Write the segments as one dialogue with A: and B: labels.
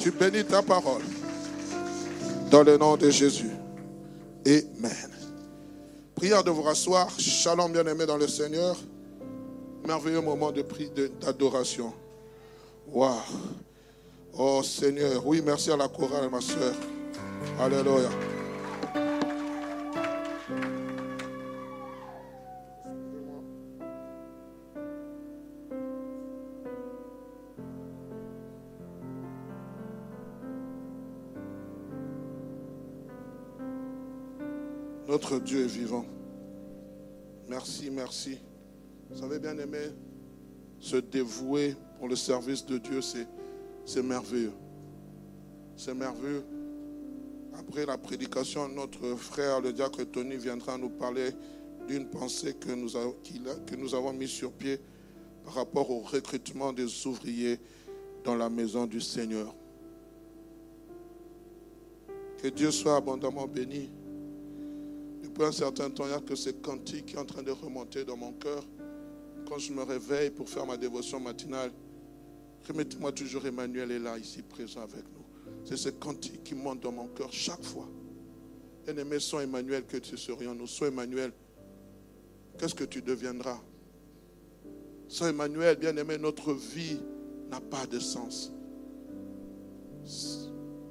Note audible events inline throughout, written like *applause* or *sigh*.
A: Tu bénis ta parole. Dans le nom de Jésus. Amen. Prière de vous rasseoir. Shalom bien-aimé dans le Seigneur. Merveilleux moment de prière, d'adoration. Waouh. Oh Seigneur. Oui, merci à la chorale, ma soeur. Alléluia. Dieu est vivant. Merci, merci. Vous savez bien aimé, se dévouer pour le service de Dieu, c'est merveilleux. C'est merveilleux. Après la prédication, notre frère, le diacre Tony, viendra nous parler d'une pensée que nous, que nous avons mise sur pied par rapport au recrutement des ouvriers dans la maison du Seigneur. Que Dieu soit abondamment béni un certain temps, il n'y a que ce cantique qui est en train de remonter dans mon cœur. Quand je me réveille pour faire ma dévotion matinale, remettez-moi toujours Emmanuel est là, ici présent avec nous. C'est ce cantique qui monte dans mon cœur chaque fois. Bien-aimé, sois Emmanuel que tu serions nous. Sois Emmanuel, qu'est-ce que tu deviendras? Sois Emmanuel, bien-aimé, notre vie n'a pas de sens.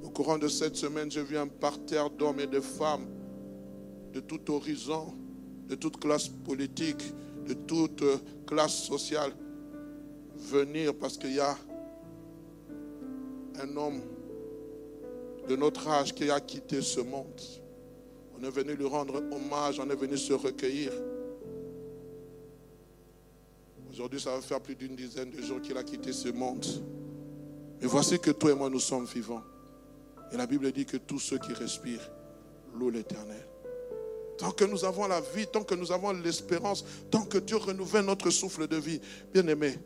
A: Au courant de cette semaine, j'ai vu un parterre d'hommes et de femmes de tout horizon, de toute classe politique, de toute classe sociale venir parce qu'il y a un homme de notre âge qui a quitté ce monde. On est venu lui rendre hommage, on est venu se recueillir. Aujourd'hui, ça va faire plus d'une dizaine de jours qu'il a quitté ce monde. Mais voici que toi et moi, nous sommes vivants. Et la Bible dit que tous ceux qui respirent louent l'Éternel. Tant que nous avons la vie, tant que nous avons l'espérance, tant que Dieu renouvelle notre souffle de vie, bien aimé,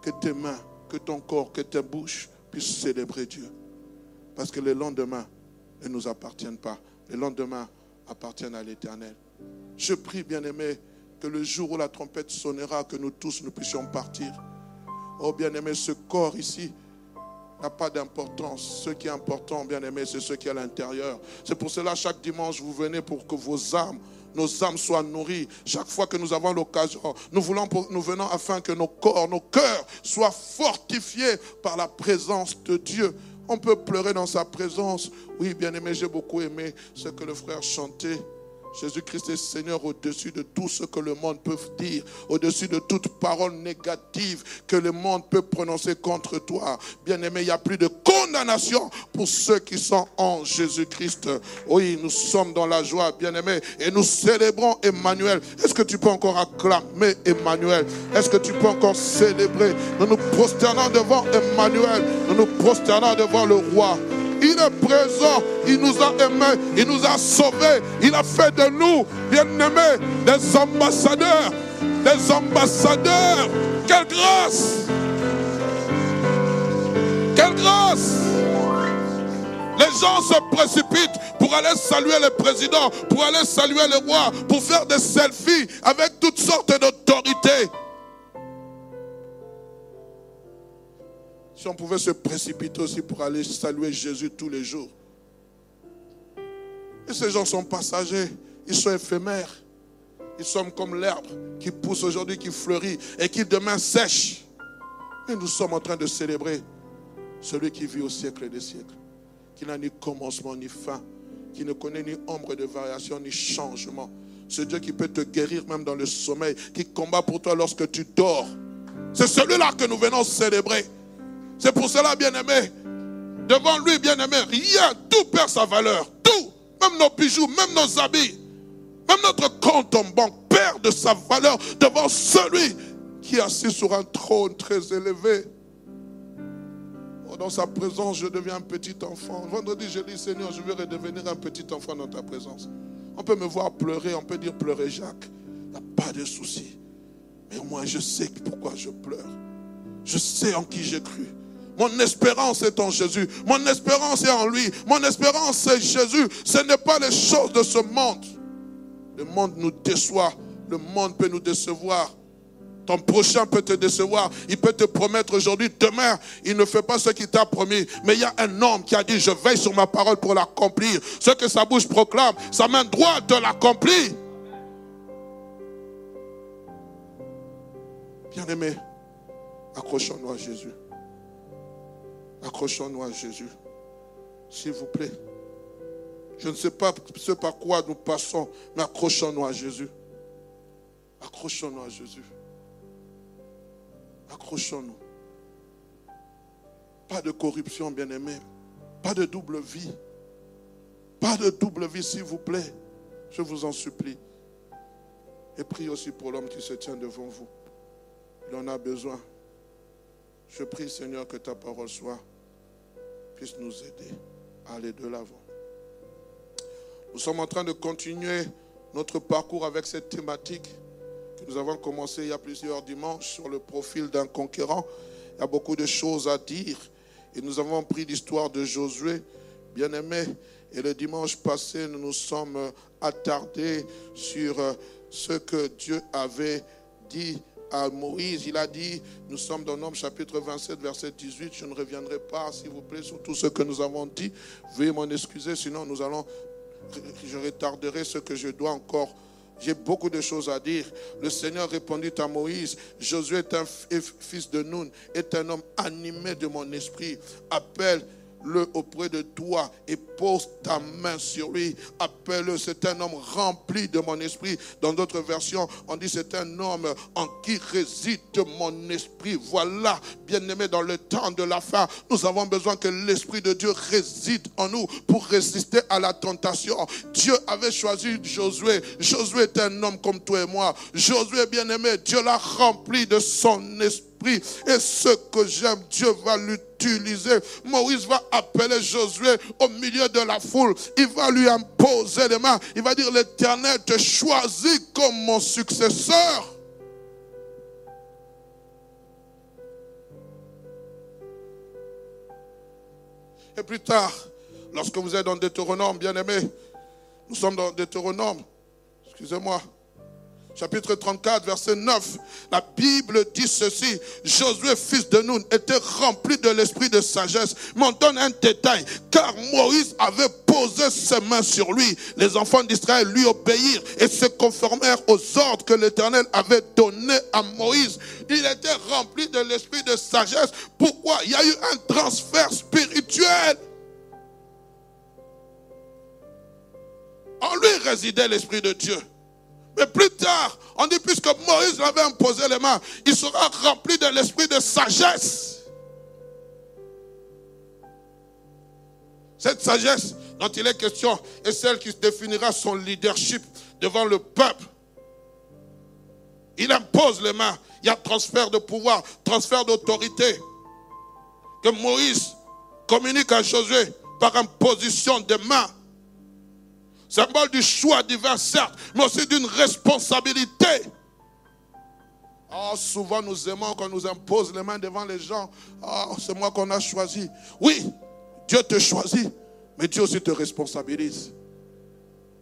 A: que tes mains, que ton corps, que tes bouches puissent célébrer Dieu. Parce que les lendemains ne nous appartiennent pas. Les lendemains appartiennent à l'Éternel. Je prie, bien aimé, que le jour où la trompette sonnera, que nous tous nous puissions partir. Oh bien aimé, ce corps ici, n'a pas d'importance. Ce qui est important, bien aimé, c'est ce qui est à l'intérieur. C'est pour cela, chaque dimanche, vous venez pour que vos âmes, nos âmes soient nourries. Chaque fois que nous avons l'occasion, nous, nous venons afin que nos corps, nos cœurs soient fortifiés par la présence de Dieu. On peut pleurer dans sa présence. Oui, bien aimé, j'ai beaucoup aimé ce que le frère chantait. Jésus-Christ est Seigneur au-dessus de tout ce que le monde peut dire, au-dessus de toute parole négative que le monde peut prononcer contre toi. Bien-aimé, il n'y a plus de condamnation pour ceux qui sont en Jésus-Christ. Oui, nous sommes dans la joie, bien-aimé, et nous célébrons Emmanuel. Est-ce que tu peux encore acclamer Emmanuel? Est-ce que tu peux encore célébrer? Nous nous prosternons devant Emmanuel, nous nous prosternons devant le roi. Il est présent. Il nous a aimés. Il nous a sauvés. Il a fait de nous, bien-aimés, des ambassadeurs. Des ambassadeurs. Quelle grâce. Quelle grâce. Les gens se précipitent pour aller saluer le président, pour aller saluer le roi, pour faire des selfies avec toutes sortes d'autorités. Si on pouvait se précipiter aussi pour aller saluer Jésus tous les jours. Et ces gens sont passagers, ils sont éphémères. Ils sont comme l'herbe qui pousse aujourd'hui, qui fleurit et qui demain sèche. Mais nous sommes en train de célébrer celui qui vit au siècle des siècles, qui n'a ni commencement ni fin, qui ne connaît ni ombre de variation ni changement. Ce Dieu qui peut te guérir même dans le sommeil, qui combat pour toi lorsque tu dors. C'est celui-là que nous venons célébrer. C'est pour cela, bien-aimé, devant lui, bien-aimé, rien, tout perd sa valeur. Tout, même nos bijoux, même nos habits, même notre compte en banque perd de sa valeur devant celui qui est assis sur un trône très élevé. Dans sa présence, je deviens un petit enfant. Vendredi, j'ai dit, Seigneur, je veux redevenir un petit enfant dans ta présence. On peut me voir pleurer, on peut dire pleurer Jacques. Il n'y a pas de souci. Mais moi, je sais pourquoi je pleure. Je sais en qui j'ai cru. Mon espérance est en Jésus. Mon espérance est en lui. Mon espérance c'est Jésus. Ce n'est pas les choses de ce monde. Le monde nous déçoit. Le monde peut nous décevoir. Ton prochain peut te décevoir. Il peut te promettre aujourd'hui, demain, il ne fait pas ce qu'il t'a promis. Mais il y a un homme qui a dit, je veille sur ma parole pour l'accomplir. Ce que sa bouche proclame, sa main droite te l'accomplit. Bien-aimé, accrochons-nous à Jésus. Accrochons-nous à Jésus. S'il vous plaît. Je ne sais pas ce par quoi nous passons, mais accrochons-nous à Jésus. Accrochons-nous à Jésus. Accrochons-nous. Pas de corruption, bien-aimé. Pas de double vie. Pas de double vie, s'il vous plaît. Je vous en supplie. Et prie aussi pour l'homme qui se tient devant vous. Il en a besoin. Je prie, Seigneur, que ta parole soit, puisse nous aider à aller de l'avant. Nous sommes en train de continuer notre parcours avec cette thématique nous avons commencé il y a plusieurs dimanches sur le profil d'un conquérant. Il y a beaucoup de choses à dire. Et nous avons pris l'histoire de Josué, bien aimé. Et le dimanche passé, nous nous sommes attardés sur euh, ce que Dieu avait dit à Moïse. Il a dit, nous sommes dans Nombre chapitre 27, verset 18. Je ne reviendrai pas, s'il vous plaît, sur tout ce que nous avons dit. Veuillez m'en excuser, sinon nous allons, je retarderai ce que je dois encore j'ai beaucoup de choses à dire. Le Seigneur répondit à Moïse, Josué est un fils de Nun, est un homme animé de mon esprit. Appelle le auprès de toi et pose ta main sur lui. Appelle-le, c'est un homme rempli de mon esprit. Dans d'autres versions, on dit c'est un homme en qui réside mon esprit. Voilà, bien-aimé, dans le temps de la fin, nous avons besoin que l'esprit de Dieu réside en nous pour résister à la tentation. Dieu avait choisi Josué. Josué est un homme comme toi et moi. Josué, bien-aimé, Dieu l'a rempli de son esprit et ce que j'aime, Dieu va Moïse va appeler Josué au milieu de la foule. Il va lui imposer les mains. Il va dire, l'Éternel te choisit comme mon successeur. Et plus tard, lorsque vous êtes dans Deutéronome, bien aimé, nous sommes dans Deutéronome, excusez-moi, chapitre 34, verset 9, la Bible dit ceci. Josué, fils de Nun, était rempli de l'esprit de sagesse. M'en donne un détail. Car Moïse avait posé ses mains sur lui. Les enfants d'Israël lui obéirent et se conformèrent aux ordres que l'Éternel avait donnés à Moïse. Il était rempli de l'esprit de sagesse. Pourquoi? Il y a eu un transfert spirituel. En lui résidait l'Esprit de Dieu. Mais plus tard, on dit puisque Moïse l'avait imposé les mains, il sera rempli de l'esprit de sagesse. Cette sagesse dont il est question est celle qui définira son leadership devant le peuple. Il impose les mains. Il y a transfert de pouvoir, transfert d'autorité. Que Moïse communique à Josué par imposition des mains symbole du choix divin, certes, mais aussi d'une responsabilité. Oh, souvent nous aimons qu'on nous impose les mains devant les gens. Oh, c'est moi qu'on a choisi. Oui, Dieu te choisit, mais Dieu aussi te responsabilise.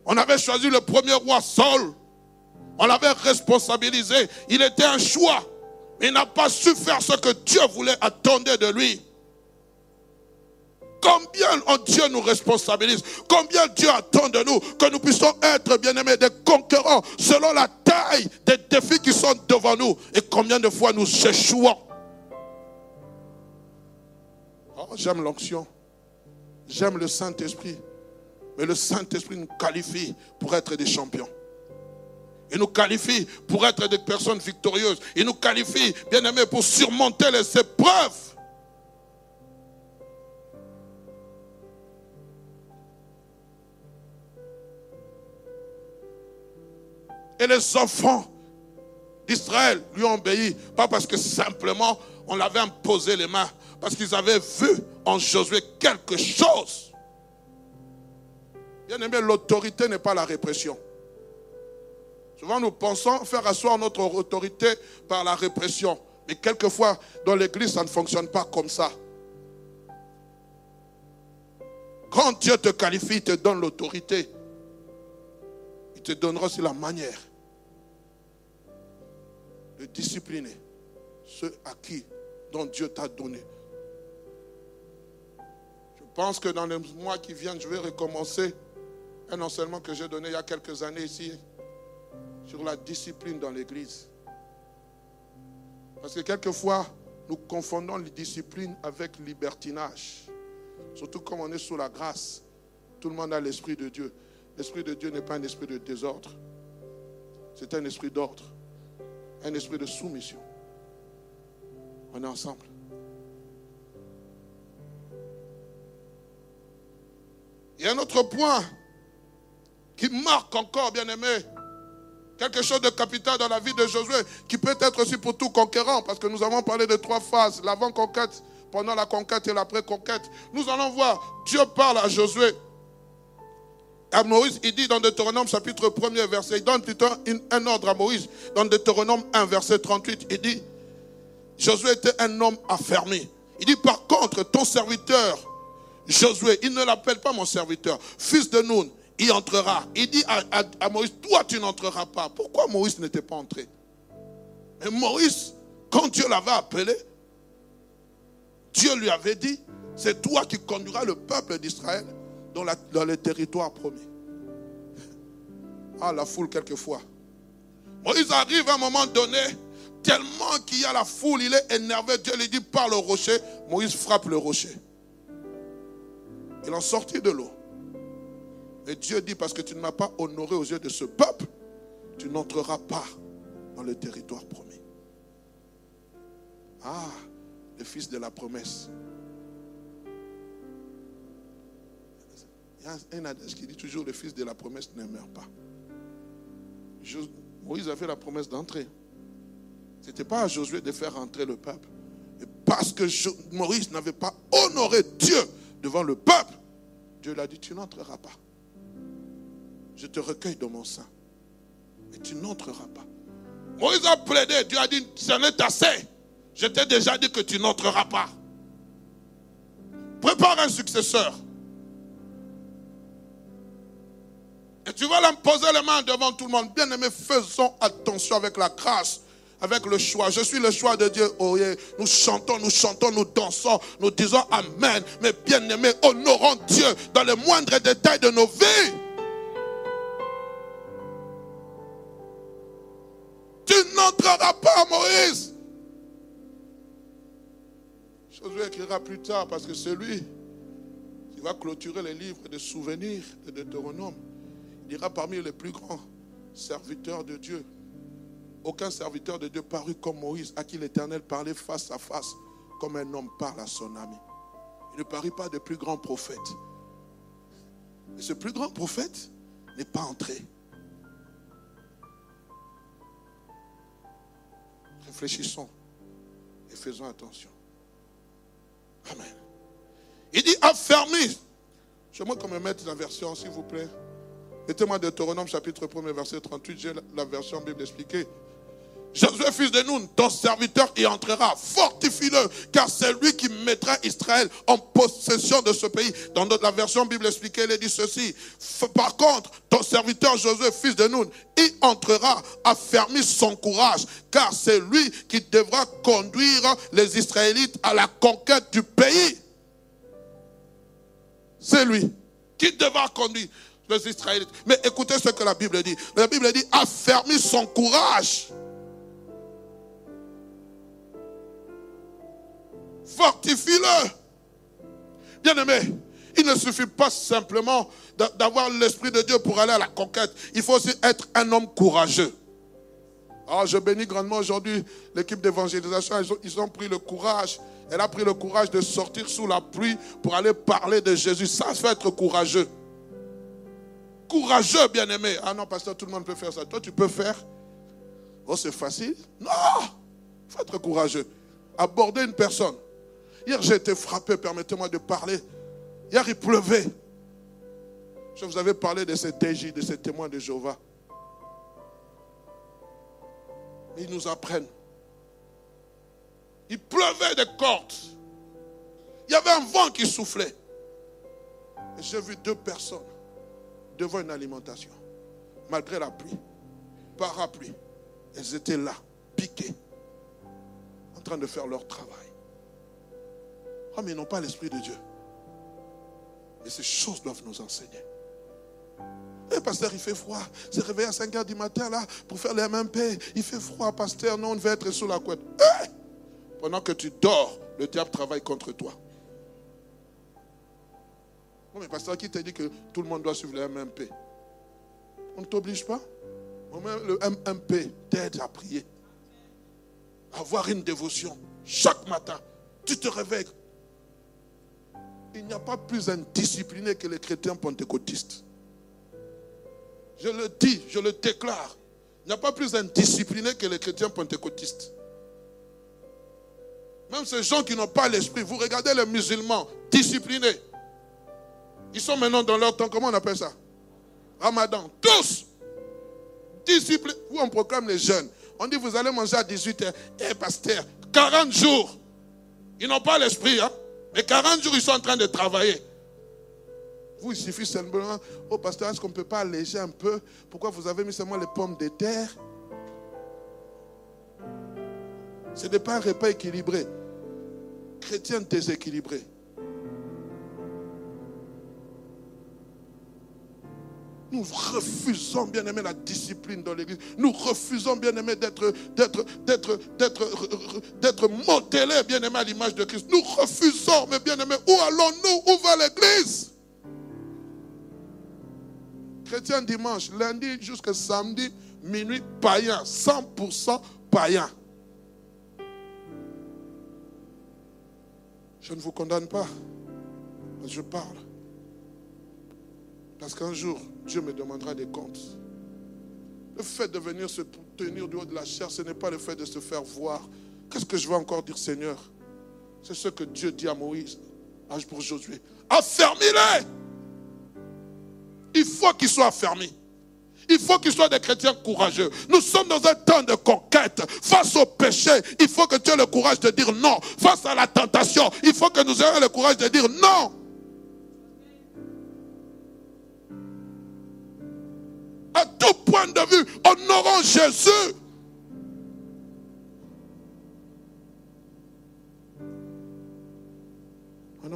A: On avait choisi le premier roi Saul. On l'avait responsabilisé. Il était un choix. Il n'a pas su faire ce que Dieu voulait attendre de lui. Combien Dieu nous responsabilise, combien Dieu attend de nous que nous puissions être, bien-aimés, des conquérants selon la taille des défis qui sont devant nous. Et combien de fois nous échouons. Oh, j'aime l'onction. J'aime le Saint-Esprit. Mais le Saint-Esprit nous qualifie pour être des champions. Il nous qualifie pour être des personnes victorieuses. Il nous qualifie, bien aimés, pour surmonter les épreuves. Et les enfants d'Israël lui ont obéi, pas parce que simplement on l'avait imposé les mains, parce qu'ils avaient vu en Josué quelque chose. Bien aimé, l'autorité n'est pas la répression. Souvent, nous pensons faire asseoir notre autorité par la répression. Mais quelquefois, dans l'église, ça ne fonctionne pas comme ça. Quand Dieu te qualifie, il te donne l'autorité. Il te donnera aussi la manière de discipliner ceux à qui, dont Dieu t'a donné. Je pense que dans les mois qui viennent, je vais recommencer un enseignement que j'ai donné il y a quelques années ici sur la discipline dans l'Église. Parce que quelquefois, nous confondons la discipline avec libertinage. Surtout comme on est sous la grâce. Tout le monde a l'Esprit de Dieu. L'Esprit de Dieu n'est pas un esprit de désordre. C'est un esprit d'ordre. Un esprit de soumission. On est ensemble. Il y a un autre point qui marque encore, bien aimé, quelque chose de capital dans la vie de Josué, qui peut être aussi pour tout conquérant, parce que nous avons parlé de trois phases, l'avant-conquête, pendant la conquête et l'après-conquête. Nous allons voir, Dieu parle à Josué. À Moïse, il dit dans Deutéronome chapitre 1er verset, il donne plutôt un ordre à Moïse. Dans Deutéronome 1 verset 38, il dit, Josué était un homme affermi. Il dit par contre, ton serviteur, Josué, il ne l'appelle pas mon serviteur, fils de Noun, il entrera. Il dit à, Moïse, toi tu n'entreras pas. Pourquoi Moïse n'était pas entré? Mais Moïse, quand Dieu l'avait appelé, Dieu lui avait dit, c'est toi qui conduiras le peuple d'Israël dans, les territoires promis. Ah, la foule quelquefois. Moïse arrive à un moment donné, tellement qu'il y a la foule, il est énervé. Dieu lui dit, par le rocher. Moïse frappe le rocher. Il en sortit de l'eau. Et Dieu dit, parce que tu ne m'as pas honoré aux yeux de ce peuple, tu n'entreras pas dans le territoire promis. Ah, le fils de la promesse. Un adage qui dit toujours, le fils de la promesse ne meurt pas. Moïse a fait la promesse d'entrer. Ce n'était pas à Josué de faire entrer le peuple. Et parce que Moïse n'avait pas honoré Dieu devant le peuple, Dieu l'a dit, tu n'entreras pas je te recueille dans mon sein. Mais tu n'entreras pas. Moïse a plaidé, Dieu a dit, ce n'est assez. Je t'ai déjà dit que tu n'entreras pas. Prépare un successeur. Et tu vas l'imposer les mains devant tout le monde. Bien aimé, faisons attention avec la grâce, avec le choix. Je suis le choix de Dieu. Oh, Nous chantons, nous chantons, nous dansons, nous disons Amen. Mais bien aimé, honorons Dieu dans les moindres détails de nos vies. Tu n'entreras pas, Moïse. Josué écrira plus tard parce que c'est lui qui va clôturer les livres de souvenirs de Deutéronome. Dira parmi les plus grands serviteurs de Dieu. Aucun serviteur de Dieu parut comme Moïse, à qui l'Éternel parlait face à face, comme un homme parle à son ami. Il ne parut pas de plus grand prophète. Et ce plus grand prophète n'est pas entré. Réfléchissons et faisons attention. Amen. Il dit affermi. J'aimerais qu'on me mette la version, s'il vous plaît. Mettez-moi Deutéronome chapitre 1 verset 38. J'ai la version Bible expliquée. Josué, fils de Nun, ton serviteur y entrera. Fortifie-le, car c'est lui qui mettra Israël en possession de ce pays. Dans la version Bible expliquée, il dit ceci. Par contre, ton serviteur Josué, fils de Nun, y entrera affermi son courage, car c'est lui qui devra conduire les Israélites à la conquête du pays. C'est lui qui devra conduire les Israélites. Mais écoutez ce que la Bible dit. La Bible dit affermi son courage. Fortifie-le. Bien-aimé, il ne suffit pas simplement d'avoir l'Esprit de Dieu pour aller à la conquête. Il faut aussi être un homme courageux. Ah, je bénis grandement aujourd'hui l'équipe d'évangélisation. Ils, ont, pris le courage. Elle a pris le courage de sortir sous la pluie pour aller parler de Jésus. Ça fait être courageux. Courageux, bien-aimé. Ah non, pasteur, tout le monde peut faire ça. Toi, tu peux faire Oh, c'est facile Non Il faut être courageux. Aborder une personne. Hier, j'ai été frappé, permettez-moi de parler. Hier, il pleuvait. Je vous avais parlé de ces TJ, de ces témoins de Jéhovah. Ils nous apprennent. Il pleuvait des cordes. Il y avait un vent qui soufflait. J'ai vu deux personnes devant une alimentation, malgré la pluie, parapluie. Elles étaient là, piquées, en train de faire leur travail. Oh, mais ils n'ont pas l'Esprit de Dieu. Et ces choses doivent nous enseigner. Eh, pasteur, il fait froid. C'est réveillé à 5 heures du matin là pour faire les MMP. Il fait froid, pasteur. Non, on veut être sous la couette. Eh! Pendant que tu dors, le diable travaille contre toi. Non, mais pasteur, qui t'a dit que tout le monde doit suivre le MMP On ne t'oblige pas Le MMP t'aide à prier. avoir une dévotion. Chaque matin, tu te réveilles. Il n'y a pas plus indiscipliné que les chrétiens pentecôtistes. Je le dis, je le déclare. Il n'y a pas plus indiscipliné que les chrétiens pentecôtistes. Même ces gens qui n'ont pas l'esprit, vous regardez les musulmans disciplinés. Ils sont maintenant dans leur temps, comment on appelle ça? Ramadan. Tous disciplinés. Vous, on proclame les jeunes. On dit, vous allez manger à 18h. Eh, pasteur, 40 jours. Ils n'ont pas l'esprit, hein? Mais 40 jours, ils sont en train de travailler. Vous, il suffit simplement, oh pasteur, est-ce qu'on ne peut pas alléger un peu? Pourquoi vous avez mis seulement les pommes de terre? Ce n'est pas un repas équilibré. Chrétien déséquilibré. Nous refusons, bien aimé, la discipline dans l'église. Nous refusons, bien aimé, d'être, d'être, d'être, d'être, d'être bien aimé, à l'image de Christ. Nous refusons, mais bien aimé, où allons-nous? Où va l'église? Chrétien dimanche, lundi jusqu'à samedi, minuit, païen, 100% païen. Je ne vous condamne pas, je parle. Parce qu'un jour, Dieu me demandera des comptes. Le fait de venir se tenir du haut de la chair, ce n'est pas le fait de se faire voir. Qu'est-ce que je vais encore dire, Seigneur? C'est ce que Dieu dit à Moïse, pour Josué. Affermis-les il faut qu'ils soient fermés. Il faut qu'ils soient des chrétiens courageux. Nous sommes dans un temps de conquête. Face au péché, il faut que tu aies le courage de dire non. Face à la tentation, il faut que nous ayons le courage de dire non. À tout point de vue, honorons Jésus. Ah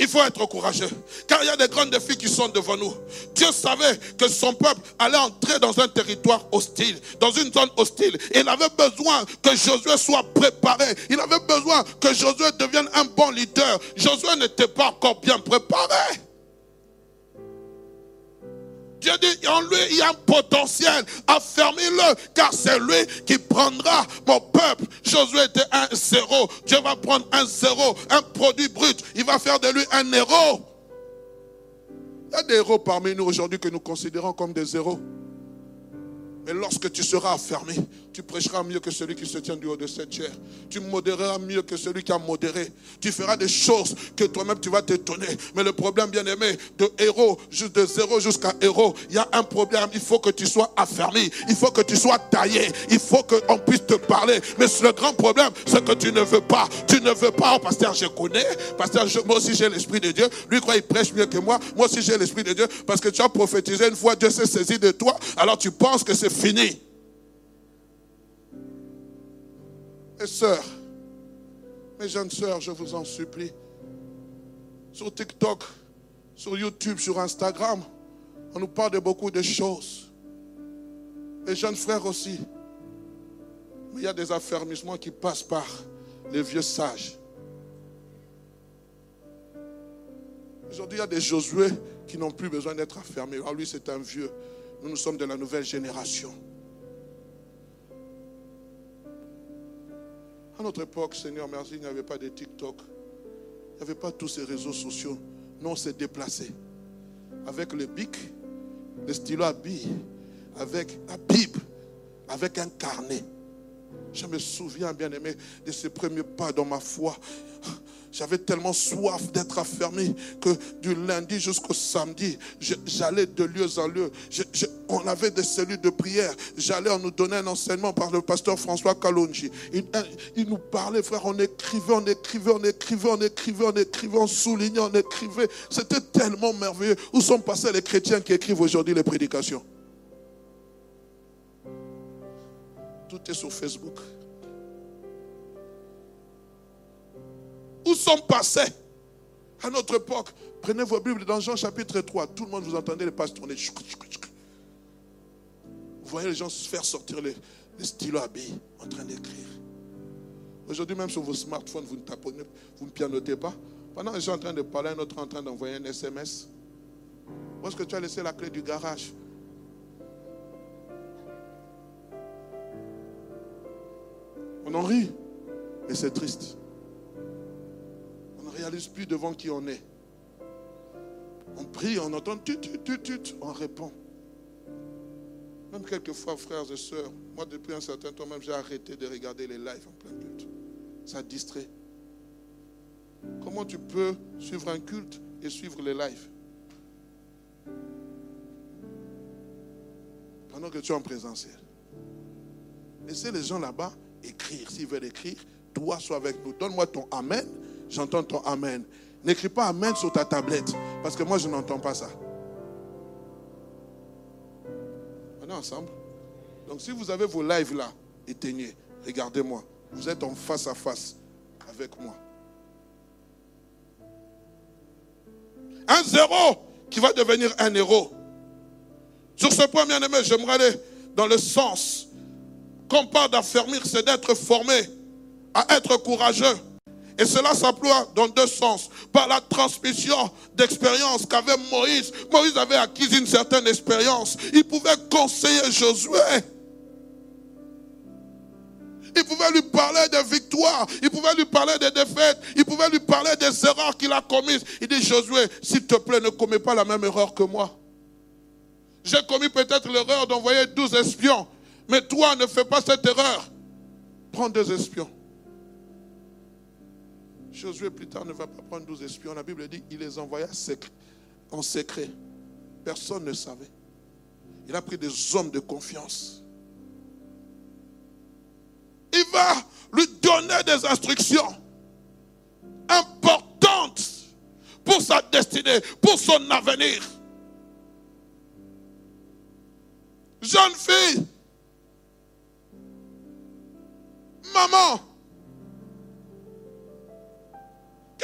A: il faut être courageux. Car il y a des grands défis qui sont devant nous. Dieu savait que son peuple allait entrer dans un territoire hostile, dans une zone hostile. Il avait besoin que Josué soit préparé. Il avait besoin que Josué devienne un bon leader. Josué n'était pas encore bien préparé. Dieu dit, en lui, il y a un potentiel. Affermis-le, car c'est lui qui prendra mon peuple. Josué était un zéro. Dieu va prendre un zéro, un produit brut. Il va faire de lui un héros. Il y a des héros parmi nous aujourd'hui que nous considérons comme des zéros. Mais lorsque tu seras affermi, tu prêcheras mieux que celui qui se tient du haut de cette chair. Tu modéreras mieux que celui qui a modéré. Tu feras des choses que toi-même tu vas t'étonner. Mais le problème, bien aimé, de héros, de zéro jusqu'à héros, il y a un problème. Il faut que tu sois affermi. Il faut que tu sois taillé. Il faut qu'on puisse te parler. Mais le grand problème, c'est que tu ne veux pas. Tu ne veux pas. Oh, pasteur, je connais. Pasteur, moi aussi j'ai l'Esprit de Dieu. Lui, croit, il prêche mieux que moi. Moi aussi j'ai l'Esprit de Dieu. Parce que tu as prophétisé une fois, Dieu s'est saisi de toi. Alors tu penses que c'est fini. Mes sœurs, mes jeunes sœurs, je vous en supplie, sur TikTok, sur YouTube, sur Instagram, on nous parle de beaucoup de choses. Les jeunes frères aussi. Mais il y a des affermissements qui passent par les vieux sages. Aujourd'hui, il y a des Josué qui n'ont plus besoin d'être affermés. Alors lui, c'est un vieux. Nous, nous sommes de la nouvelle génération. Notre époque, Seigneur, merci, il n'y avait pas de TikTok. Il n'y avait pas tous ces réseaux sociaux. Nous, on s'est déplacés. Avec le bic, le stylo à billes, avec la Bible, avec un carnet. Je me souviens, bien aimé, de ces premiers pas dans ma foi. J'avais tellement soif d'être affermi que du lundi jusqu'au samedi, j'allais de lieu en lieu. on avait des cellules de prière. J'allais, on nous donnait un enseignement par le pasteur François Kalonji. Il, il, nous parlait, frère, on écrivait, on écrivait, on écrivait, on écrivait, on écrivait, on soulignait, on écrivait. C'était tellement merveilleux. Où sont passés les chrétiens qui écrivent aujourd'hui les prédications? Tout est sur Facebook. Où sont passés à notre époque? Prenez vos Bibles dans Jean chapitre 3. Tout le monde, vous entendez les pages tourner. Vous voyez les gens faire sortir les, stylos à billes en train d'écrire. Aujourd'hui, même sur vos smartphones, vous ne vous ne pianotez pas. Pendant que je suis en train de parler, un autre est en train d'envoyer un SMS. Où est-ce que tu as laissé la clé du garage? On en rit, mais c'est triste réalise plus devant qui on est. On prie, on entend tut, tut, tut, tut, on répond. Même quelquefois, frères et sœurs, moi depuis un certain temps même, j'ai arrêté de regarder les lives en plein culte. Ça distrait. Comment tu peux suivre un culte et suivre les lives? Pendant que tu es en présentiel. Laissez les gens là-bas écrire. S'ils veulent écrire, toi, sois avec nous. Donne-moi ton Amen j'entends ton Amen. N'écris pas Amen sur ta tablette, parce que moi, je n'entends pas ça. On est ensemble. Donc, si vous avez vos lives là, éteignez. Regardez-moi. Vous êtes en face à face avec moi. Un zéro qui va devenir un héros. Sur ce point, bien aimé, j'aimerais aller dans le sens qu'on parle d'affermir, c'est d'être formé à être courageux. Et cela s'emploie dans deux sens. Par la transmission d'expérience qu'avait Moïse. Moïse avait acquis une certaine expérience. Il pouvait conseiller Josué. Il pouvait lui parler des victoires. Il pouvait lui parler des défaites. Il pouvait lui parler des erreurs qu'il a commises. Il dit, Josué, s'il te plaît, ne commets pas la même erreur que moi. J'ai commis peut-être l'erreur d'envoyer 12 espions. Mais toi, ne fais pas cette erreur. Prends deux espions. Josué plus tard ne va pas prendre 12 espions. La Bible dit qu'il les envoya en secret. Personne ne savait. Il a pris des hommes de confiance. Il va lui donner des instructions importantes pour sa destinée, pour son avenir. Jeune fille, maman,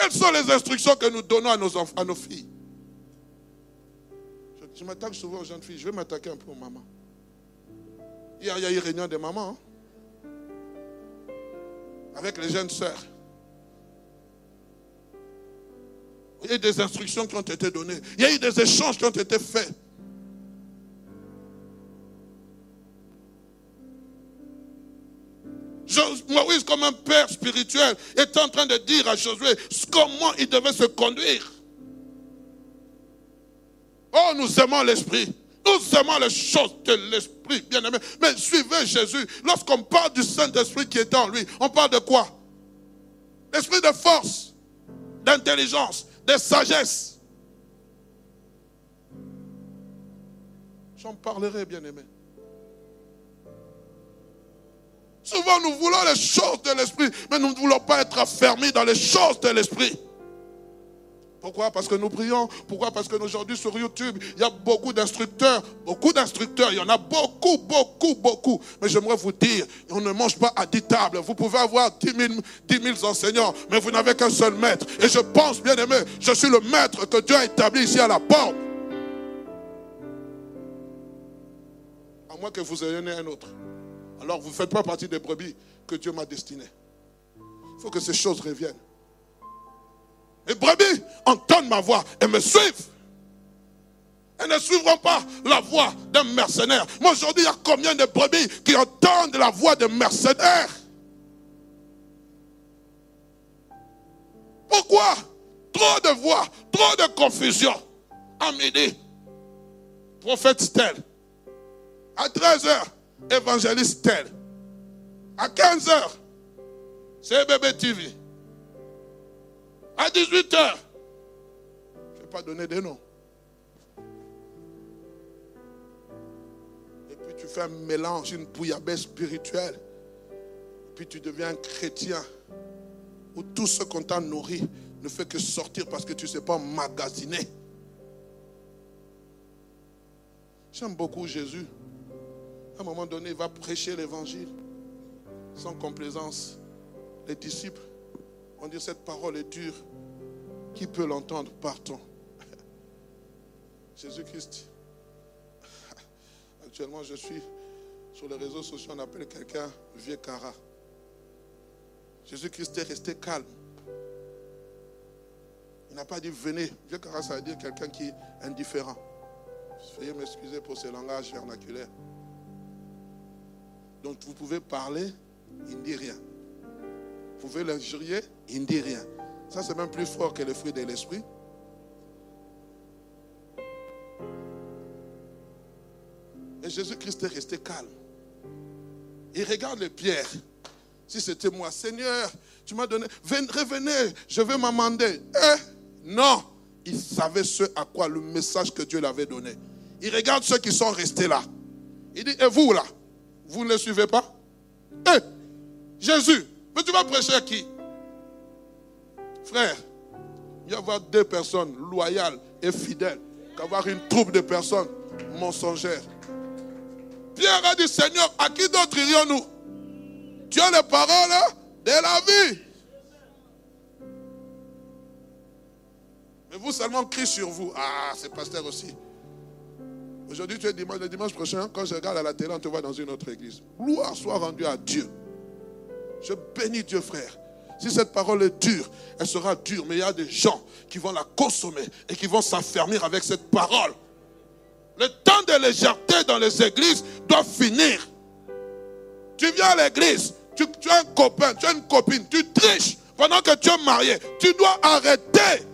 A: Quelles sont les instructions que nous donnons à nos, enfants, à nos filles? Je, m'attaque souvent aux jeunes filles. Je vais m'attaquer un peu aux mamans. Il y a eu réunion des mamans. Hein, avec les jeunes sœurs. Il y a eu des instructions qui ont été données. Il y a eu des échanges qui ont été faits. Moïse, comme un père spirituel, est en train de dire à Josué comment il devait se conduire. Oh, nous aimons l'esprit. Nous aimons les choses de l'esprit, bien aimé. Mais suivez Jésus. Lorsqu'on parle du Saint-Esprit qui est en lui, on parle de quoi? L'esprit de force, d'intelligence, de sagesse. J'en parlerai, bien Souvent, nous voulons les choses de l'esprit, mais nous ne voulons pas être affermis dans les choses de l'esprit. Pourquoi? Parce que nous prions. Pourquoi? Parce que aujourd'hui sur YouTube, il y a beaucoup d'instructeurs. Beaucoup d'instructeurs. Il y en a beaucoup, beaucoup, beaucoup. Mais j'aimerais vous dire, on ne mange pas à 10 tables. Vous pouvez avoir 10 000, enseignants, mais vous n'avez qu'un seul maître. Et je pense, bien aimé, je suis le maître que Dieu a établi ici à la porte. À moins que vous ayez un autre. Alors vous ne faites pas partie des brebis que Dieu m'a destinées. Il faut que ces choses reviennent. Les brebis entendent ma voix et me suivent. Elles ne suivront pas la voix d'un mercenaire. Mais aujourd'hui, il y a combien de brebis qui entendent la voix d'un mercenaire? Pourquoi Trop de voix, trop de confusion? À midi, prophète tel. À 13h, évangéliste tel. À 15h, c'est bébé TV. À 18h, je ne vais pas donner des noms. Et puis tu fais un mélange, une bouillabaisse spirituelle. Puis tu deviens un chrétien où tout ce qu'on t'a nourri ne fait que sortir parce que tu ne sais pas magasiner. J'aime beaucoup Jésus. À un moment donné, il va prêcher l'évangile sans complaisance. Les disciples ont dit cette parole est dure. Qui peut l'entendre? Partons. *laughs* Jésus-Christ. *laughs* Actuellement, je suis sur les réseaux sociaux, on appelle quelqu'un vieux cara. Jésus-Christ est resté calme. Il n'a pas dit venez. Vieux cara, ça veut dire quelqu'un qui est indifférent. Veuillez m'excuser pour ce langage vernaculaire. Donc vous pouvez parler, il ne dit rien. Vous pouvez l'injurier, il ne dit rien. Ça, c'est même plus fort que le fruit de l'esprit. Et Jésus-Christ est resté calme. Il regarde les pierres. Si c'était moi, Seigneur, tu m'as donné, revenez, je vais m'amender. Eh, non, il savait ce à quoi le message que Dieu l'avait donné. Il regarde ceux qui sont restés là. Il dit, et vous là, vous ne le suivez pas? Eh, Jésus, mais tu vas prêcher à qui? Frère, il y avoir deux personnes loyales et fidèles qu'avoir une troupe de personnes mensongères. Pierre a dit, Seigneur, à qui d'autre irions-nous? Tu as les paroles de la vie. Mais vous seulement crie sur vous. Ah, c'est pasteur aussi. Aujourd'hui, tu es dimanche. Le dimanche prochain, quand je regarde à la télé, on te voit dans une autre église. Gloire soit rendue à Dieu. Je bénis Dieu, frère. Si cette parole est dure, elle sera dure. Mais il y a des gens qui vont la consommer et qui vont s'affermir avec cette parole. Le temps de légèreté dans les églises doit finir. Tu viens à l'église, tu, tu, as un copain, tu as une copine, tu triches pendant que tu es marié. Tu dois arrêter.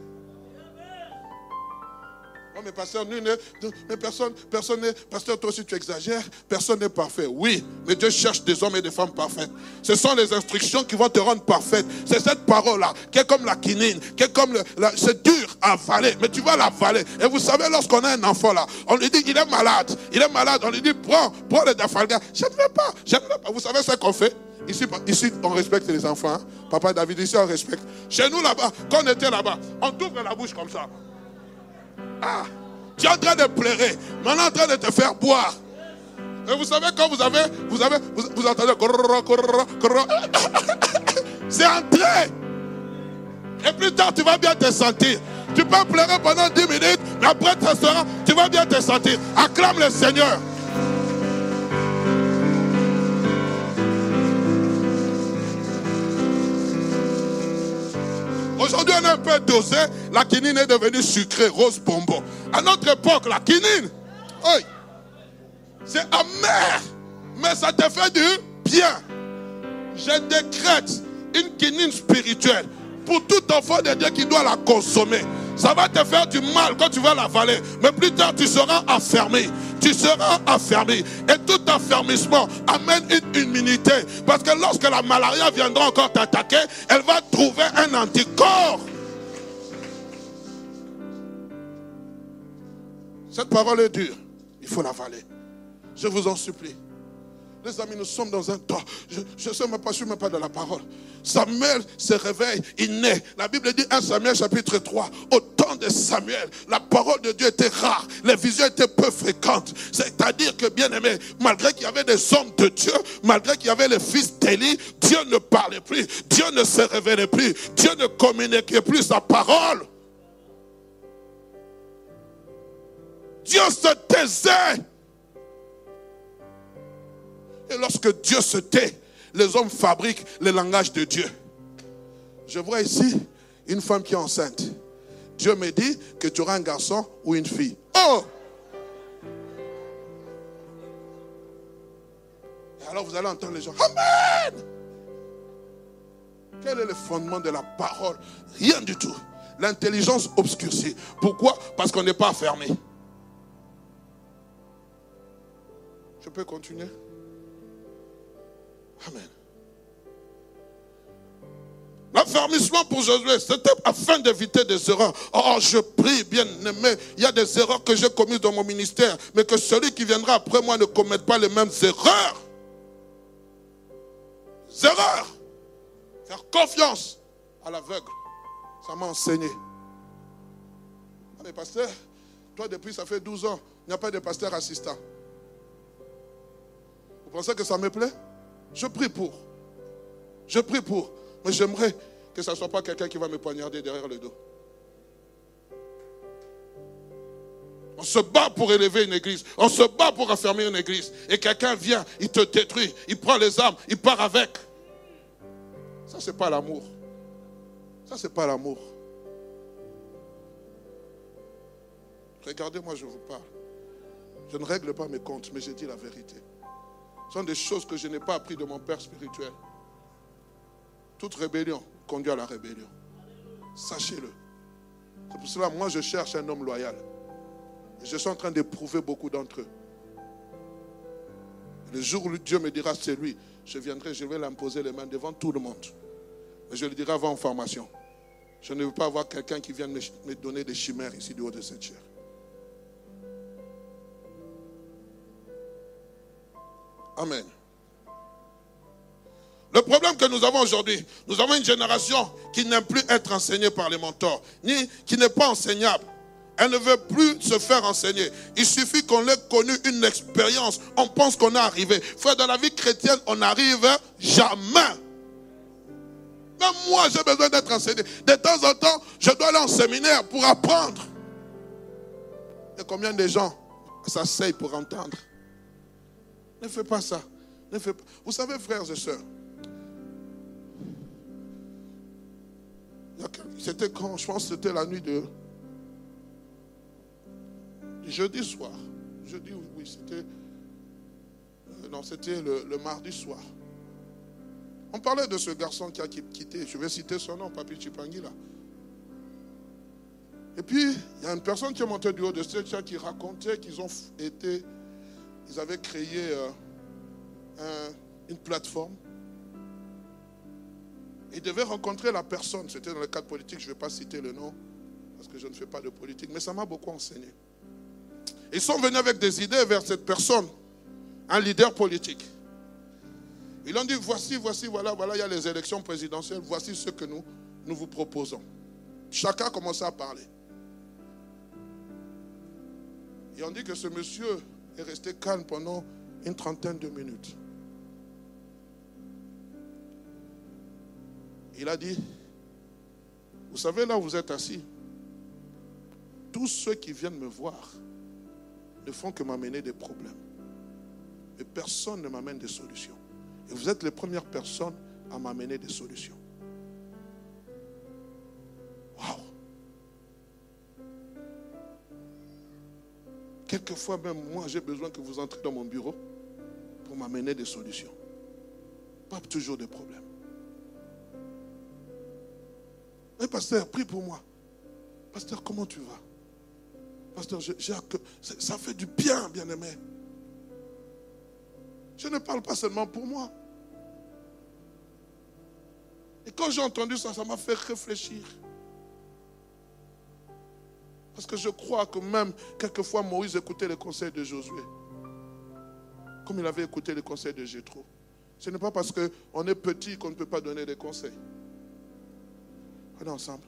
A: Mais pasteur, mais personne, personne n'est, pasteur, toi aussi tu exagères, personne n'est parfait. Oui, mais Dieu cherche des hommes et des femmes parfaits. Ce sont les instructions qui vont te rendre parfaite. C'est cette parole-là, qui est comme la quinine, qui est comme, c'est dur à avaler, mais tu vas l'avaler. Et vous savez, lorsqu'on a un enfant là, on lui dit, il est malade, il est malade, on lui dit, prends, prends le dafalga. Je ne veux pas, je ne veux pas. Vous savez ce qu'on fait? Ici, ici, on respecte les enfants. Hein. Papa David, ici, on respecte. Chez nous, là-bas, quand on était là-bas, on t'ouvre la bouche comme ça. Ah, tu es en train de pleurer. Maintenant en train de te faire boire. Et vous savez, quand vous avez, vous avez, vous, entendez, *coughs* c'est entré. Et plus tard, tu vas bien te sentir. Tu peux pleurer pendant 10 minutes, mais après tu vas bien te sentir. Acclame le Seigneur. Aujourd'hui, on a un peu dosé. La quinine est devenue sucrée, rose bonbon. À notre époque, la quinine, c'est amer. Mais ça te fait du bien. Je décrète une quinine spirituelle pour tout enfant de Dieu qui doit la consommer. Ça va te faire du mal quand tu vas l'avaler. Mais plus tard, tu seras affermi. Tu seras affermi. Et tout affermissement amène une immunité. Parce que lorsque la malaria viendra encore t'attaquer, elle va trouver un anticorps. Cette parole est dure. Il faut l'avaler. Je vous en supplie. Les amis, nous sommes dans un temps. Je ne sais même pas, suis même pas de la parole. Samuel se réveille, il naît. La Bible dit 1 Samuel chapitre 3. Au temps de Samuel, la parole de Dieu était rare. Les visions étaient peu fréquentes. C'est-à-dire que, bien aimé, malgré qu'il y avait des hommes de Dieu, malgré qu'il y avait les fils d'Élie, Dieu ne parlait plus. Dieu ne se révélait plus. Dieu ne communiquait plus sa parole. Dieu se taisait. Et lorsque Dieu se tait, les hommes fabriquent le langage de Dieu. Je vois ici une femme qui est enceinte. Dieu me dit que tu auras un garçon ou une fille. Oh alors vous allez entendre les gens. Amen Quel est le fondement de la parole? Rien du tout. L'intelligence obscurcie. Pourquoi? Parce qu'on n'est pas fermé. Je peux continuer? Amen. L'affermissement pour Josué, c'était afin d'éviter des erreurs. Oh, je prie, bien aimé, il y a des erreurs que j'ai commises dans mon ministère, mais que celui qui viendra après moi ne commette pas les mêmes erreurs. Erreurs. Faire confiance à l'aveugle. Ça m'a enseigné. Ah, mais pasteur, toi depuis ça fait 12 ans, il n'y a pas de pasteur assistant. Vous pensez que ça me plaît? Je prie pour. Je prie pour. Mais j'aimerais que ce ne soit pas quelqu'un qui va me poignarder derrière le dos. On se bat pour élever une église. On se bat pour affermir une église. Et quelqu'un vient, il te détruit. Il prend les armes, il part avec. Ça, ce n'est pas l'amour. Ça, ce n'est pas l'amour. Regardez-moi, je vous parle. Je ne règle pas mes comptes, mais j'ai dit la vérité. Ce sont des choses que je n'ai pas appris de mon père spirituel. Toute rébellion conduit à la rébellion. Sachez-le. C'est pour cela, moi, je cherche un homme loyal. Je suis en train d'éprouver beaucoup d'entre eux. Le jour où Dieu me dira c'est lui, je viendrai, je vais l'imposer les mains devant tout le monde. Mais je le dirai avant en formation. Je ne veux pas avoir quelqu'un qui vienne me donner des chimères ici du haut de cette chair. Amen. Le problème que nous avons aujourd'hui, nous avons une génération qui n'aime plus être enseignée par les mentors, ni qui n'est pas enseignable. Elle ne veut plus se faire enseigner. Il suffit qu'on ait connu une expérience. On pense qu'on est arrivé. Frère, dans la vie chrétienne, on n'arrive jamais. Même moi, j'ai besoin d'être enseigné. De temps en temps, je dois aller en séminaire pour apprendre. Et combien de gens s'asseyent pour entendre? Ne fais pas ça. Ne fais pas. Vous savez, frères et sœurs, C'était quand? Je pense c'était la nuit de. jeudi soir. Jeudi, oui, c'était. Euh, non, c'était le, mardi soir. On parlait de ce garçon qui a quitté, je vais citer son nom, Papi Chipangila. Et puis, il y a une personne qui est montée du haut de cette qui racontait qu'ils ont été, ils avaient créé euh, une plateforme il devait rencontrer la personne. C'était dans le cadre politique, je ne vais pas citer le nom, parce que je ne fais pas de politique, mais ça m'a beaucoup enseigné. Ils sont venus avec des idées vers cette personne, un leader politique. Ils ont dit, voici, voici, voilà, voilà, il y a les élections présidentielles, voici ce que nous, nous vous proposons. Chacun a commencé à parler. Ils ont dit que ce monsieur est resté calme pendant une trentaine de minutes. Il a dit, vous savez là où vous êtes assis, tous ceux qui viennent me voir ne font que m'amener des problèmes. Mais personne ne m'amène des solutions. Et vous êtes les premières personnes à m'amener des solutions. Waouh! Quelquefois même moi, j'ai besoin que vous entrez dans mon bureau pour m'amener des solutions. Pas toujours des problèmes. Mais pasteur, prie pour moi. Pasteur, comment tu vas? Pasteur, ça fait du bien, bien-aimé. Je ne parle pas seulement pour moi. Et quand j'ai entendu ça, ça m'a fait réfléchir. Parce que je crois que même quelquefois Moïse écoutait les conseils de Josué. Comme il avait écouté les conseils de Jétro. Ce n'est pas parce qu'on est petit qu'on ne peut pas donner des conseils. On est ensemble.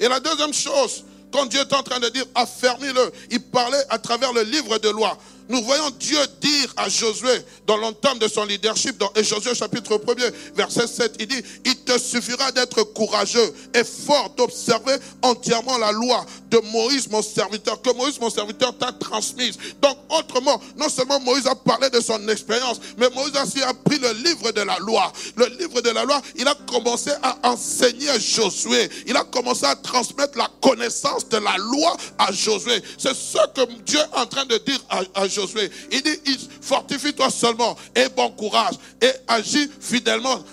A: Et la deuxième chose, quand Dieu est en train de dire affermis-le, il parlait à travers le livre de loi. Nous voyons Dieu dire à Josué, dans l'entame de son leadership, dans Josué chapitre 1er, verset 7, il dit, te suffira d'être courageux et fort, d'observer entièrement la loi de Moïse, mon serviteur, que Moïse, mon serviteur, t'a transmise. Donc, autrement, non seulement Moïse a parlé de son expérience, mais Moïse aussi a pris le livre de la loi. Le livre de la loi, il a commencé à enseigner Josué. Il a commencé à transmettre la connaissance de la loi à Josué. C'est ce que Dieu est en train de dire à, Josué. Il dit, fortifie-toi seulement et bon courage et agis fidèlement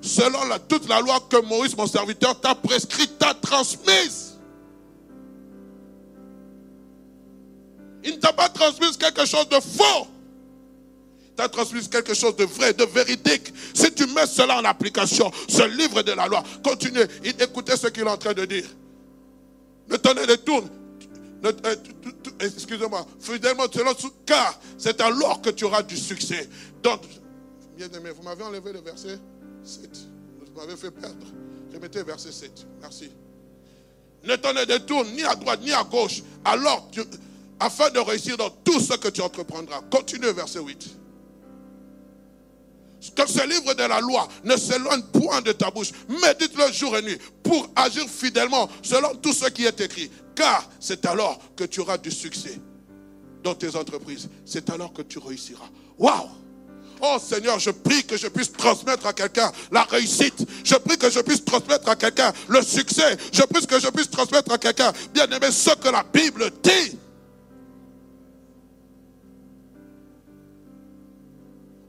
A: selon toute la loi que Moïse, mon serviteur, t'a prescrite, t'a transmise. Il ne t'a pas transmis quelque chose de faux. Il t'a transmis quelque chose de vrai, de véridique. Si tu mets cela en application, ce livre de la loi, continue. Écoutez ce qu'il est en train de dire. Ne tenez les tourne. Euh, excusez-moi, fidèlement, car c'est alors que tu auras du succès. Donc, bien aimé, vous m'avez enlevé le verset 7. Vous m'avez fait perdre. Remettez verset 7. Merci. Ne t'en détourne ni à droite ni à gauche. Alors, tu, afin de réussir dans tout ce que tu entreprendras. Continue verset 8. Que ce livre de la loi ne s'éloigne point de ta bouche. Médite-le jour et nuit pour agir fidèlement selon tout ce qui est écrit. Car c'est alors que tu auras du succès dans tes entreprises. C'est alors que tu réussiras. Waouh! Oh Seigneur, je prie que je puisse transmettre à quelqu'un la réussite. Je prie que je puisse transmettre à quelqu'un le succès. Je prie que je puisse transmettre à quelqu'un, bien aimé, ce que la Bible dit.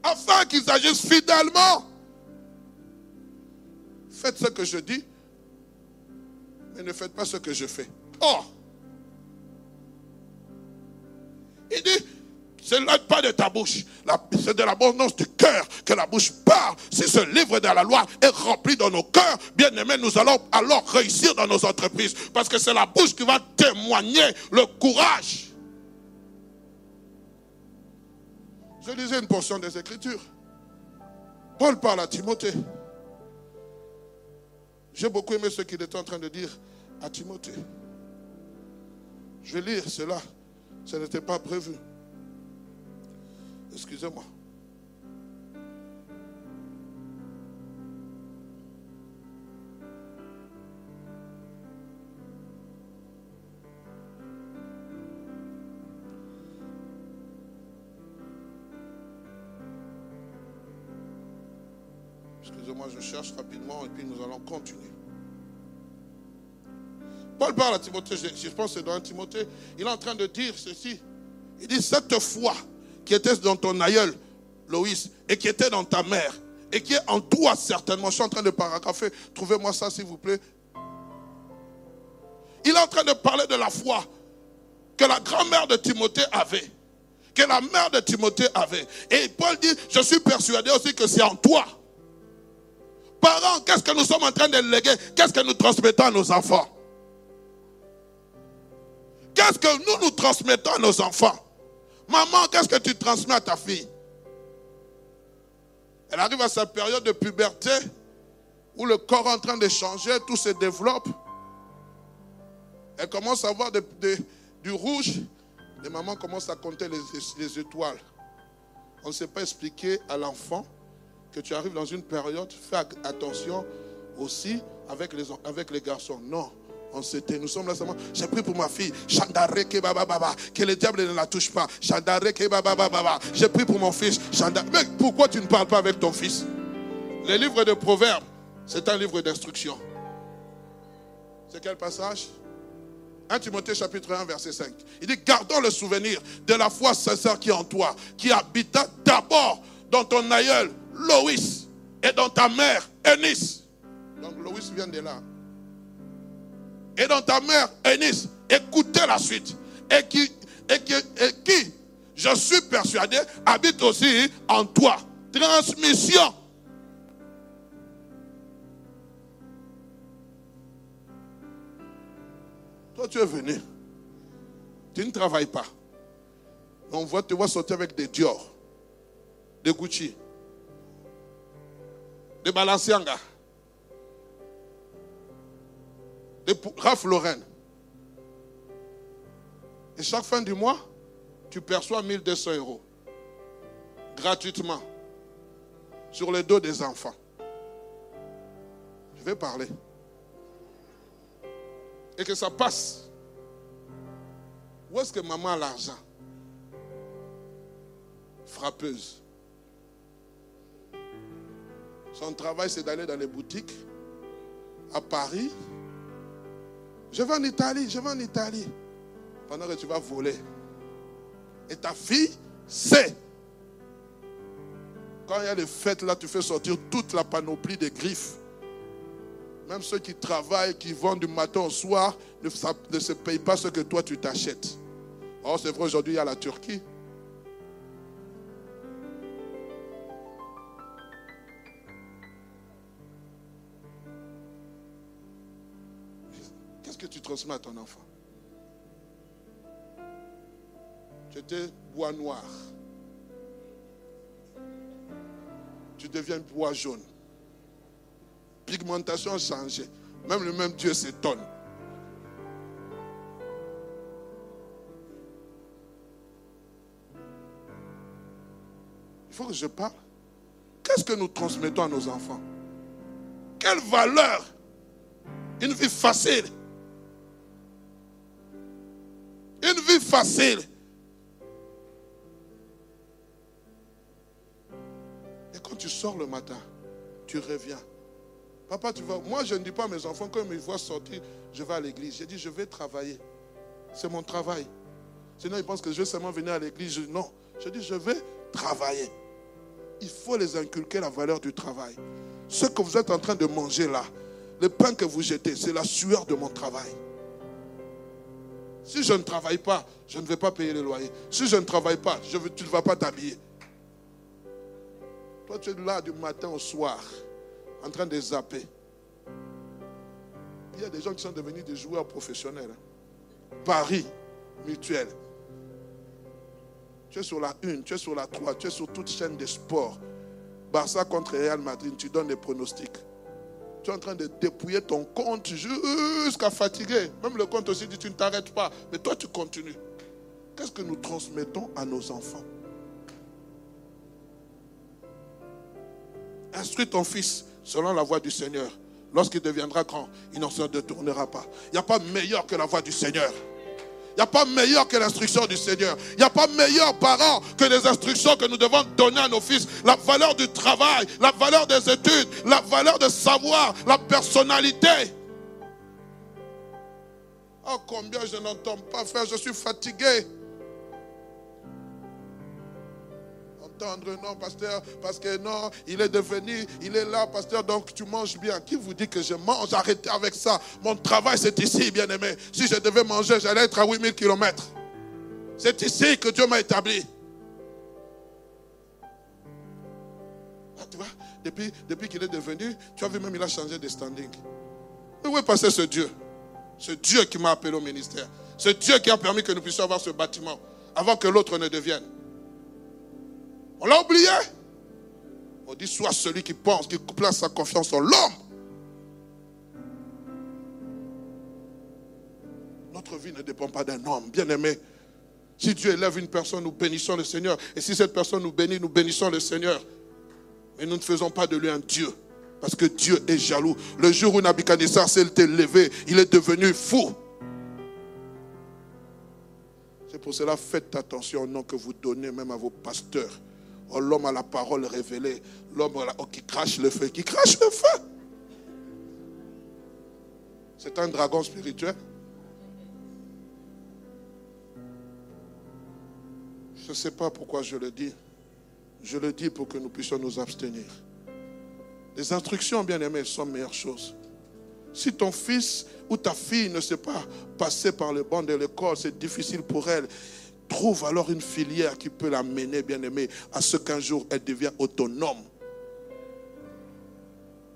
A: Afin qu'ils agissent fidèlement. Faites ce que je dis, mais ne faites pas ce que je fais. Oh Il dit, ce n'est pas de ta bouche, c'est de l'abondance du cœur que la bouche parle. Si ce livre de la loi est rempli dans nos cœurs, bien aimés, nous allons alors réussir dans nos entreprises. Parce que c'est la bouche qui va témoigner le courage. Je lisais une portion des Écritures. Paul parle à Timothée. J'ai beaucoup aimé ce qu'il était en train de dire à Timothée. Je vais lire cela. Ce n'était pas prévu. Excusez-moi. Moi je cherche rapidement et puis nous allons continuer. Paul parle à Timothée, je, pense que c'est dans Timothée, il est en train de dire ceci. Il dit, cette foi qui était dans ton aïeul, Loïs, et qui était dans ta mère, et qui est en toi certainement, je suis en train de paragrapher, trouvez-moi ça s'il vous plaît. Il est en train de parler de la foi que la grand-mère de Timothée avait, que la mère de Timothée avait. Et Paul dit, je suis persuadé aussi que c'est en toi. Parents, qu'est-ce que nous sommes en train de léguer? Qu'est-ce que nous transmettons à nos enfants? Qu'est-ce que nous nous transmettons à nos enfants? Maman, qu'est-ce que tu transmets à ta fille? Elle arrive à sa période de puberté où le corps est en train de changer, tout se développe. Elle commence à voir du rouge. Les mamans commencent à compter les étoiles. On ne sait pas expliquer à l'enfant que tu arrives dans une période, fais attention aussi avec les, avec les garçons. Non, on s'était, nous sommes là seulement. J'ai pris pour ma fille, que le diable ne la touche pas. J'ai pris pour mon fils, Mais pourquoi tu ne parles pas avec ton fils? Le livre de Proverbes, c'est un livre d'instruction. C'est quel passage? 1 Timothée chapitre 1 verset 5. Il dit, gardons le souvenir de la foi sincère qui est en toi, qui habita d'abord dans ton aïeul Loïs et dans ta mère Eunice. Donc Loïs vient de là. Et dans ta mère Eunice, écoutez la suite. Et qui, et qui, et qui, je suis persuadé, habite aussi en toi. Transmission. Toi, tu es venu. Tu ne travailles pas. On voit, te voir sortir avec des Dior, des Gucci, de Balenciaga, de Ralph Lauren. Et chaque fin du mois, tu perçois 1200 euros gratuitement sur le dos des enfants. Je vais parler. Et que ça passe. Où est-ce que maman a l'argent? Frappeuse. Son travail, c'est d'aller dans les boutiques à Paris. Je vais en Italie, je vais en Italie. Pendant que tu vas voler. Et ta fille sait. Quand il y a des fêtes, là, tu fais sortir toute la panoplie des griffes. Même ceux qui travaillent, qui vendent du matin au soir, ne, se payent pas ce que toi tu t'achètes. Oh, c'est vrai, aujourd'hui, il y a la Turquie. Tu transmets à ton enfant Tu étais bois noir. Tu deviens bois jaune. Pigmentation a changé. Même le même Dieu s'étonne. Il faut que je parle. Qu'est-ce que nous transmettons à nos enfants? Quelle valeur? Une vie facile. Une vie facile. Et quand tu sors le matin, tu reviens. Papa, tu vas. Moi, je ne dis pas à mes enfants, quand ils me voient sortir, je vais à l'église. J'ai dit, je vais travailler. C'est mon travail. Sinon, ils pensent que je vais seulement venir à l'église. Non. Je dis, je vais travailler il faut les inculquer la valeur du travail. Ce que vous êtes en train de manger là, le pain que vous jetez, c'est la sueur de mon travail. Si je ne travaille pas, je ne vais pas payer le loyer. Si je ne travaille pas, tu ne vas pas t'habiller. Toi, tu es là du matin au soir, en train de zapper. Il y a des gens qui sont devenus des joueurs professionnels. Paris, mutuel. Tu es sur la 1, tu es sur la 3, tu es sur toute chaîne de sport. Barça contre Real Madrid, tu donnes des pronostics. Tu es en train de dépouiller ton compte jusqu'à fatiguer. Même le compte aussi dit tu ne t'arrêtes pas. Mais toi, tu continues. Qu'est-ce que nous transmettons à nos enfants? Instruis ton fils selon la voie du Seigneur. Lorsqu'il deviendra grand, il n'en se détournera pas. Il n'y a pas meilleur que la voie du Seigneur. Il n'y a pas meilleur que l'instruction du Seigneur. Il n'y a pas meilleur parent que les instructions que nous devons donner à nos fils. La valeur du travail, la valeur des études, la valeur de savoir, la personnalité. Oh, combien je n'entends pas faire, je suis fatigué. Non, pasteur, parce que non, il est devenu, il est là, pasteur, donc tu manges bien. Qui vous dit que je mange Arrêtez avec ça? Mon travail, c'est ici, bien aimé. Si je devais manger, j'allais être à 8000 km. C'est ici que Dieu m'a établi. Ah, tu vois, depuis, depuis qu'il est devenu, tu as vu même, il a changé de standing. Mais où est passé ce Dieu? Ce Dieu qui m'a appelé au ministère. Ce Dieu qui a permis que nous puissions avoir ce bâtiment avant que l'autre ne devienne. On l'a oublié. On dit soit celui qui pense, qui place sa confiance en l'homme. Notre vie ne dépend pas d'un homme, bien aimé. Si Dieu élève une personne, nous bénissons le Seigneur. Et si cette personne nous bénit, nous bénissons le Seigneur. Mais nous ne faisons pas de lui un Dieu. Parce que Dieu est jaloux. Le jour où Nabucodonosor s'est élevé, il est devenu fou. C'est pour cela, faites attention au nom que vous donnez même à vos pasteurs. Oh, l'homme a la parole révélée. L'homme oh, qui crache le feu, qui crache le feu. C'est un dragon spirituel. Je ne sais pas pourquoi je le dis. Je le dis pour que nous puissions nous abstenir. Les instructions, bien aimées, sont meilleures choses. Si ton fils ou ta fille ne sait pas passer par le banc de l'école, c'est difficile pour elle. Trouve alors une filière qui peut l'amener, bien aimé, à ce qu'un jour elle devient autonome.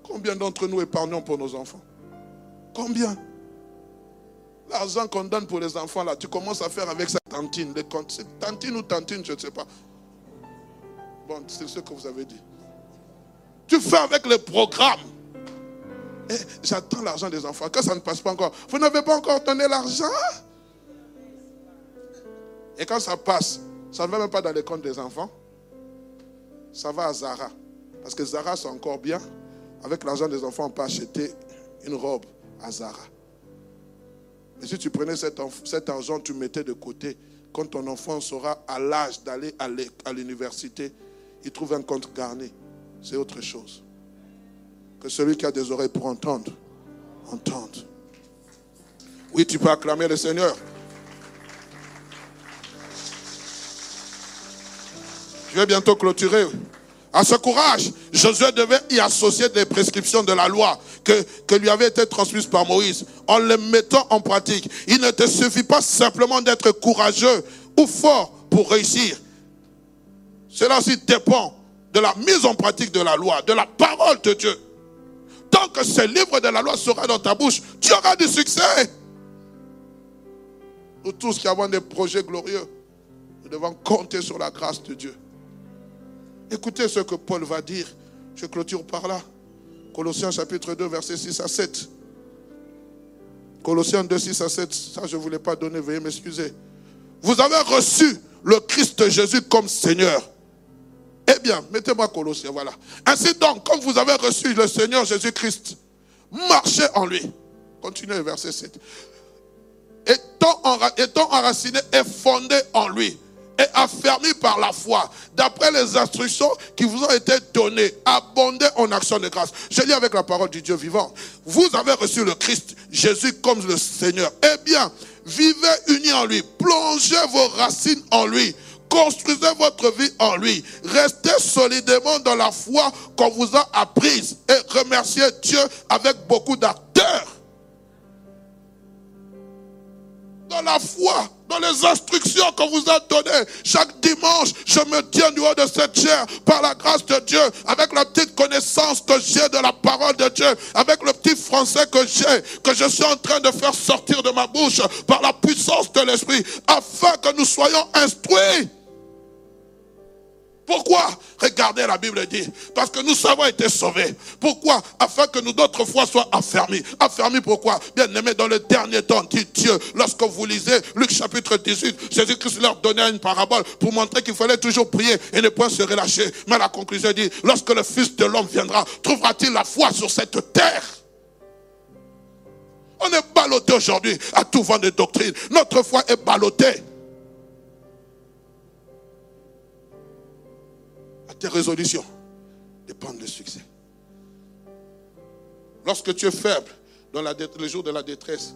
A: Combien d'entre nous épargnons pour nos enfants? Combien? L'argent qu'on donne pour les enfants, là, tu commences à faire avec sa tantine. Les tantine ou tantine, je ne sais pas. Bon, c'est ce que vous avez dit. Tu fais avec le programme. Et j'attends l'argent des enfants. Quand ça ne passe pas encore, vous n'avez pas encore donné l'argent? Et quand ça passe, ça ne va même pas dans les comptes des enfants. Ça va à Zara. Parce que Zara, c'est encore bien. avec l'argent des enfants, on peut acheter une robe à Zara. Mais si tu prenais cet, cet argent, tu mettais de côté, quand ton enfant sera à l'âge d'aller à l'université, il trouve un compte garni. C'est autre chose. Que celui qui a des oreilles pour entendre, entende. Oui, tu peux acclamer le Seigneur. Je vais bientôt clôturer. À ce courage, Josué devait y associer des prescriptions de la loi que, que lui avait été transmises par Moïse en les mettant en pratique. Il ne te suffit pas simplement d'être courageux ou fort pour réussir. Cela aussi dépend de la mise en pratique de la loi, de la parole de Dieu. Tant que ce livre de la loi sera dans ta bouche, tu auras du succès. Nous tous qui avons des projets glorieux, nous devons compter sur la grâce de Dieu. Écoutez ce que Paul va dire. Je clôture par là. Colossiens chapitre 2, verset 6 à 7. Colossiens 2, 6 à 7. Ça, je ne voulais pas donner, veuillez m'excuser. Vous avez reçu le Christ Jésus comme Seigneur. Eh bien, mettez-moi Colossiens, voilà. Ainsi donc, comme vous avez reçu le Seigneur Jésus-Christ, marchez en lui. Continuez, verset 7. Étant, enraciné et fondé en lui et affermi par la foi, d'après les instructions qui vous ont été données, abondez en action de grâce. Je lis avec la parole du Dieu vivant. Vous avez reçu le Christ, Jésus comme le Seigneur. Eh bien, vivez unis en lui, plongez vos racines en lui. Construisez votre vie en lui. Restez solidement dans la foi qu'on vous a apprise et remerciez Dieu avec beaucoup d'acteurs. Dans la foi dans les instructions qu'on vous a données. Chaque dimanche, je me tiens du haut de cette chair par la grâce de Dieu, avec la petite connaissance que j'ai de la parole de Dieu, avec le petit français que j'ai, que je suis en train de faire sortir de ma bouche par la puissance de l'Esprit, afin que nous soyons instruits pourquoi Regardez, la Bible dit, parce que nous avons été sauvés. Pourquoi? Afin que nous d'autres fois soient affermis. Affermis pourquoi? Bien aimé, dans le dernier temps, dit Dieu, lorsque vous lisez Luc chapitre 18, Jésus-Christ leur donnait une parabole pour montrer qu'il fallait toujours prier et ne point se relâcher. Mais la conclusion dit, lorsque le Fils de l'homme viendra, trouvera-t-il la foi sur cette terre? On est ballotté aujourd'hui à tout vent de doctrine. Notre foi est ballottée. Tes résolutions dépendent du succès. Lorsque tu es faible dans la le jour de la détresse,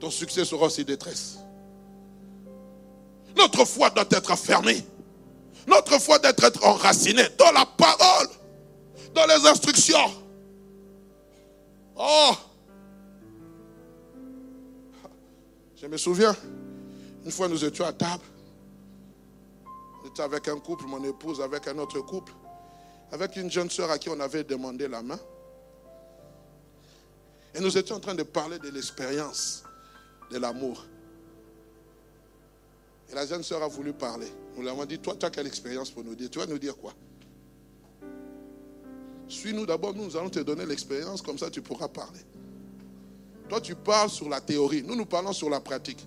A: ton succès sera aussi détresse. Notre foi doit être affermée. Notre foi doit être enracinée dans la parole, dans les instructions. Oh! Je me souviens, une fois nous étions à table, avec un couple, mon épouse avec un autre couple, avec une jeune sœur à qui on avait demandé la main. Et nous étions en train de parler de l'expérience de l'amour. Et la jeune sœur a voulu parler. Nous lui avons dit, toi, tu as quelle expérience pour nous dire Tu vas nous dire quoi? Suis-nous d'abord, nous, nous allons te donner l'expérience, comme ça tu pourras parler. Toi, tu parles sur la théorie. Nous, nous parlons sur la pratique.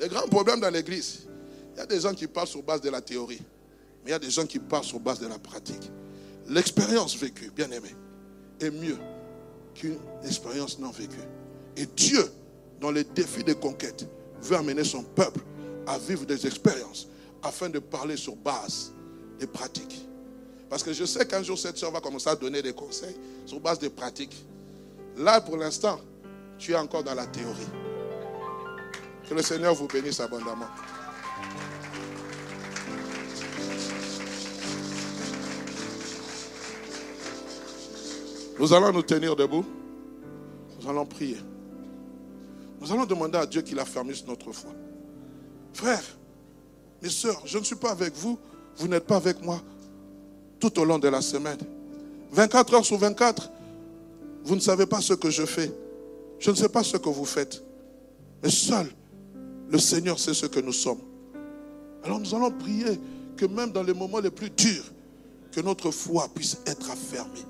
A: Le grand problème dans l'église, il y a des gens qui parlent sur base de la théorie, mais il y a des gens qui parlent sur base de la pratique. L'expérience vécue, bien aimé, est mieux qu'une expérience non vécue. Et Dieu, dans les défis de conquête, veut amener son peuple à vivre des expériences afin de parler sur base des pratiques. Parce que je sais qu'un jour, cette soeur va commencer à donner des conseils sur base des pratiques. Là, pour l'instant, tu es encore dans la théorie. Que le Seigneur vous bénisse abondamment. Nous allons nous tenir debout. Nous allons prier. Nous allons demander à Dieu qu'il affermisse notre foi. Frères, mes soeurs, je ne suis pas avec vous. Vous n'êtes pas avec moi tout au long de la semaine. 24 heures sur 24, vous ne savez pas ce que je fais. Je ne sais pas ce que vous faites. Mais seul le Seigneur sait ce que nous sommes. Alors nous allons prier que même dans les moments les plus durs, que notre foi puisse être affermie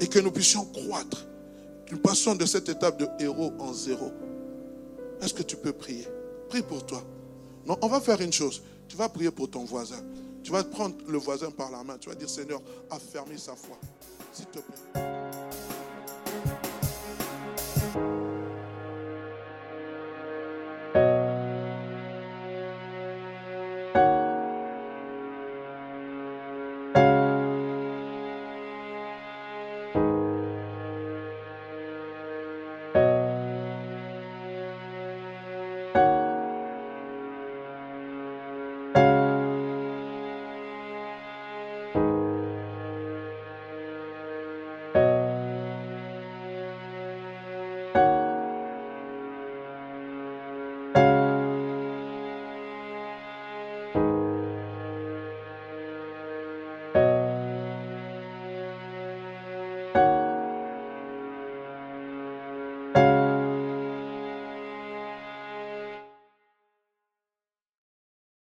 A: et que nous puissions croître. Nous passions de cette étape de héros en zéro. Est-ce que tu peux prier? Prie pour toi. Non, on va faire une chose. Tu vas prier pour ton voisin. Tu vas prendre le voisin par la main. Tu vas dire, Seigneur, affermis sa foi. S'il te plaît.